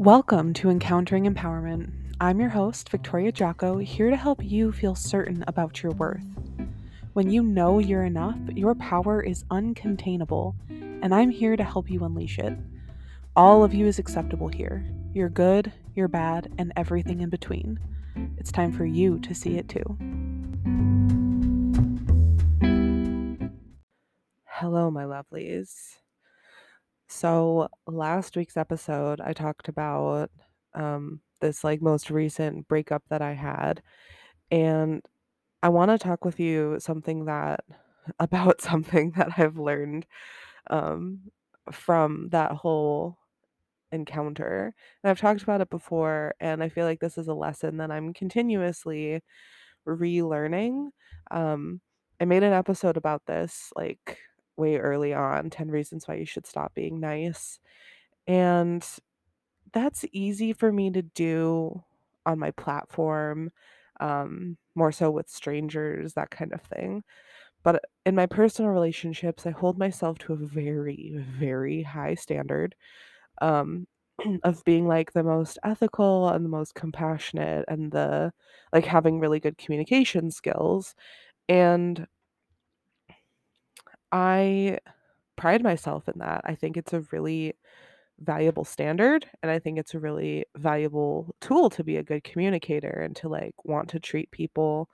Welcome to Encountering Empowerment. I'm your host, Victoria Jocko, here to help you feel certain about your worth. When you know you're enough, your power is uncontainable, and I'm here to help you unleash it. All of you is acceptable here. You're good, you're bad, and everything in between. It's time for you to see it too. Hello, my lovelies. So, last week's episode, I talked about um, this like most recent breakup that I had. And I want to talk with you something that about something that I've learned um, from that whole encounter. And I've talked about it before, and I feel like this is a lesson that I'm continuously relearning. Um, I made an episode about this like way early on 10 reasons why you should stop being nice. And that's easy for me to do on my platform, um, more so with strangers, that kind of thing. But in my personal relationships, I hold myself to a very, very high standard um, of being like the most ethical and the most compassionate and the like having really good communication skills. And I pride myself in that. I think it's a really valuable standard and I think it's a really valuable tool to be a good communicator and to like want to treat people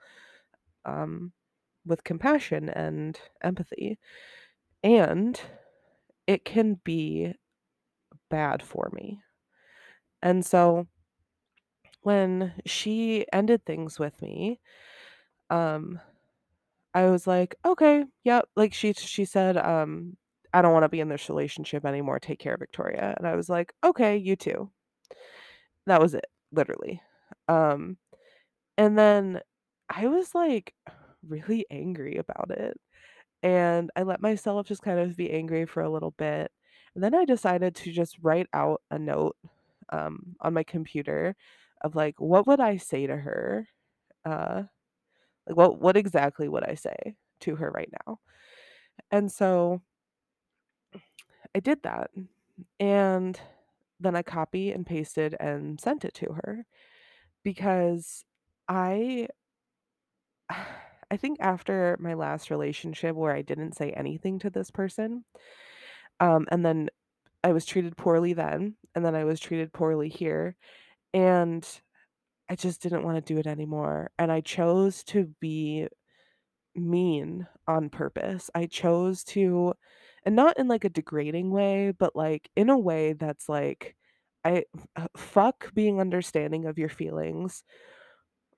um with compassion and empathy. And it can be bad for me. And so when she ended things with me, um I was like, "Okay, yep." Like she she said, um, "I don't want to be in this relationship anymore. Take care, Victoria." And I was like, "Okay, you too." That was it, literally. Um, and then I was like really angry about it. And I let myself just kind of be angry for a little bit. And then I decided to just write out a note um, on my computer of like, what would I say to her? Uh, like, what what exactly would I say to her right now? And so I did that. And then I copy and pasted and sent it to her because I I think after my last relationship where I didn't say anything to this person, um, and then I was treated poorly then, and then I was treated poorly here, and I just didn't want to do it anymore. And I chose to be mean on purpose. I chose to and not in like a degrading way, but like in a way that's like I uh, fuck being understanding of your feelings.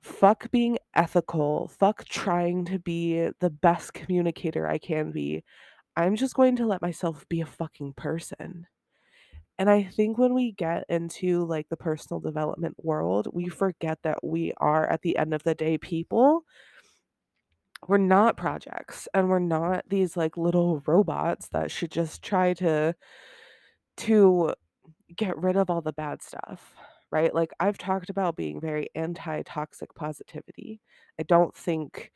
Fuck being ethical. Fuck trying to be the best communicator I can be. I'm just going to let myself be a fucking person. And I think when we get into like the personal development world, we forget that we are at the end of the day people. We're not projects and we're not these like little robots that should just try to to get rid of all the bad stuff right? Like i've talked about being very anti-toxic positivity. I don't think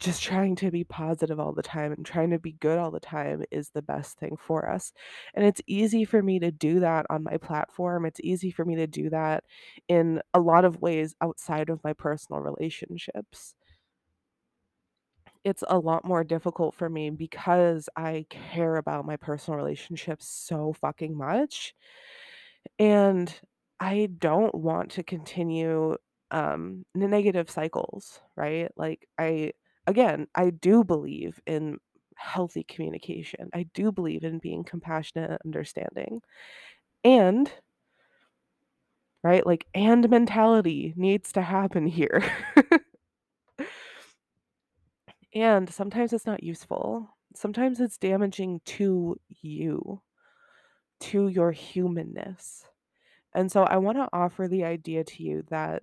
just trying to be positive all the time and trying to be good all the time is the best thing for us. And it's easy for me to do that on my platform. It's easy for me to do that in a lot of ways outside of my personal relationships it's a lot more difficult for me because I care about my personal relationships so fucking much. And I don't want to continue um negative cycles, right? Like I again, I do believe in healthy communication. I do believe in being compassionate and understanding. And right? Like and mentality needs to happen here. And sometimes it's not useful. Sometimes it's damaging to you, to your humanness. And so I want to offer the idea to you that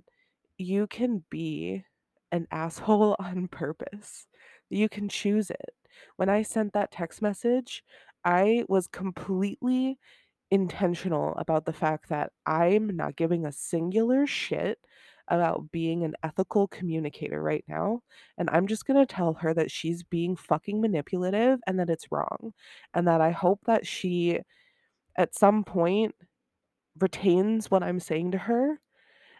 you can be an asshole on purpose. You can choose it. When I sent that text message, I was completely intentional about the fact that I'm not giving a singular shit about being an ethical communicator right now. And I'm just going to tell her that she's being fucking manipulative and that it's wrong. And that I hope that she, at some point, retains what I'm saying to her.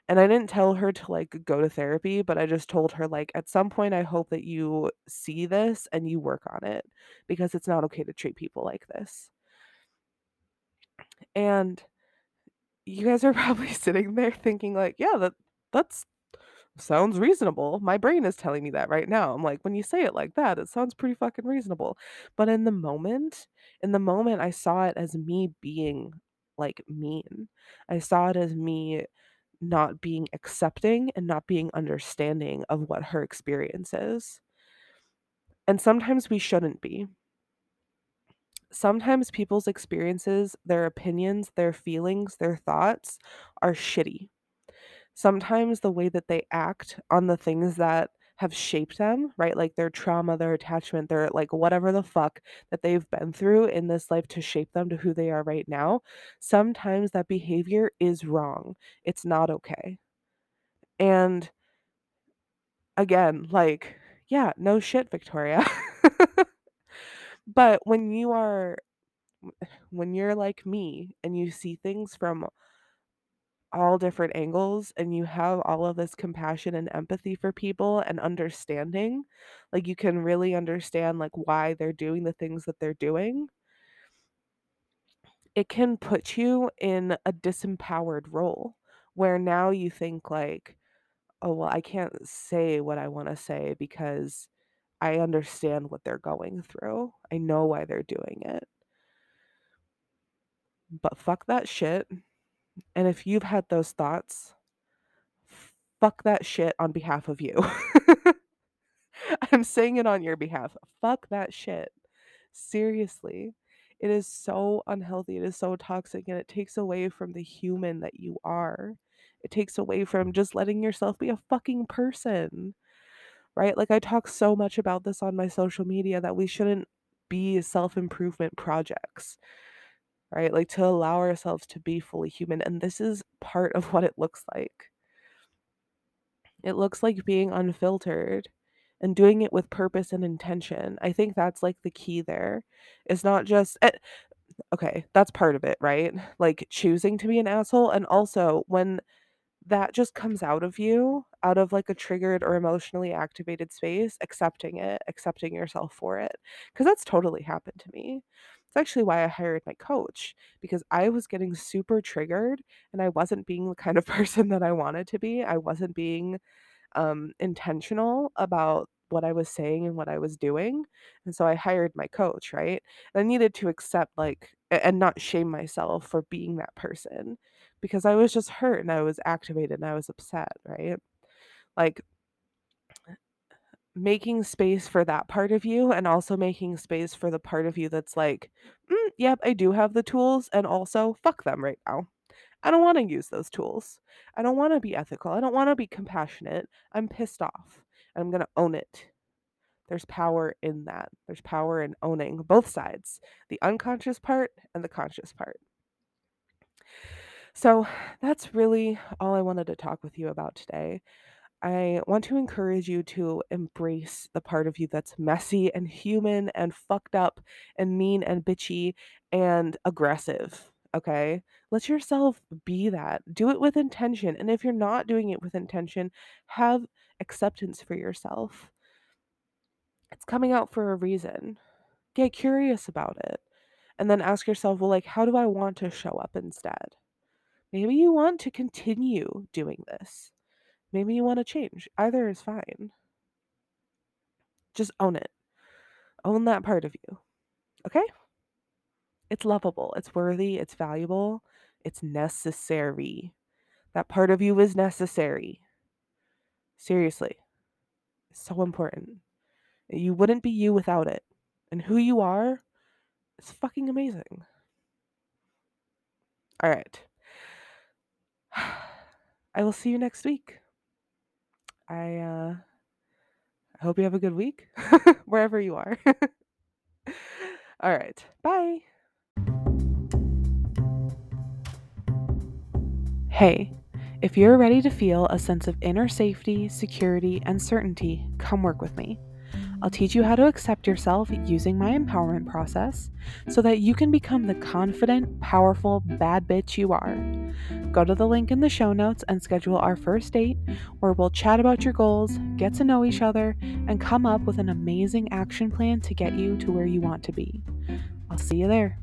And I didn't tell her to like go to therapy, but I just told her like at some point I hope that you see this and you work on it because it's not okay to treat people like this. And you guys are probably sitting there thinking like, yeah, that that's sounds reasonable. My brain is telling me that right now. I'm like, when you say it like that, it sounds pretty fucking reasonable. But in the moment, in the moment, I saw it as me being like mean. I saw it as me not being accepting and not being understanding of what her experience is. And sometimes we shouldn't be. Sometimes people's experiences, their opinions, their feelings, their thoughts are shitty sometimes the way that they act on the things that have shaped them, right? Like their trauma, their attachment, their like whatever the fuck that they've been through in this life to shape them to who they are right now. Sometimes that behavior is wrong. It's not okay. And again, like, yeah, no shit, Victoria. but when you are when you're like me and you see things from all different angles and you have all of this compassion and empathy for people and understanding like you can really understand like why they're doing the things that they're doing. It can put you in a disempowered role where now you think like oh well I can't say what I want to say because I understand what they're going through. I know why they're doing it. But fuck that shit and if you've had those thoughts fuck that shit on behalf of you. I'm saying it on your behalf. Fuck that shit. Seriously. It is so unhealthy. It is so toxic and it takes away from the human that you are. It takes away from just letting yourself be a fucking person. Right? Like I talk so much about this on my social media that we shouldn't be self-improvement projects. Right? Like to allow ourselves to be fully human and this is part of what it looks like. It looks like being unfiltered and doing it with purpose and intention. I think that's like the key there. It's not just eh, okay, that's part of it, right? Like choosing to be an asshole and also when that just comes out of you, out of like a triggered or emotionally activated space, accepting it, accepting yourself for it. Cuz that's totally happened to me. It's actually why I hired my coach because I was getting super triggered and I wasn't being the kind of person that I wanted to be. I wasn't being um, intentional about what I was saying and what I was doing. And so I hired my coach, right? And I needed to accept, like, and not shame myself for being that person because I was just hurt and I was activated and I was upset, right? Like, making space for that part of you and also making space for the part of you that's like, mm, yep, I do have the tools and also fuck them right now. I don't want to use those tools. I don't want to be ethical. I don't want to be compassionate. I'm pissed off I'm going to own it. There's power in that. There's power in owning both sides the unconscious part and the conscious part. So that's really all I wanted to talk with you about today. I want to encourage you to embrace the part of you that's messy and human and fucked up and mean and bitchy and aggressive. Okay? Let yourself be that. Do it with intention. And if you're not doing it with intention, have acceptance for yourself. It's coming out for a reason. Get curious about it. And then ask yourself, well, like, how do I want to show up instead? Maybe you want to continue doing this Maybe you want to change. Either is fine. Just own it. Own that part of you. Okay? It's lovable. It's worthy. It's valuable. It's necessary. That part of you is necessary. Seriously. It's so important. You wouldn't be you without it. And who you are is fucking amazing. All right. I will see you next week. I uh hope you have a good week wherever you are. All right. Bye. Hey, if you're ready to feel a sense of inner safety, security, and certainty, come work with me. I'll teach you how to accept yourself using my empowerment process so that you can become the confident, powerful, bad bitch you are. Go to the link in the show notes and schedule our first date where we'll chat about your goals, get to know each other, and come up with an amazing action plan to get you to where you want to be. I'll see you there.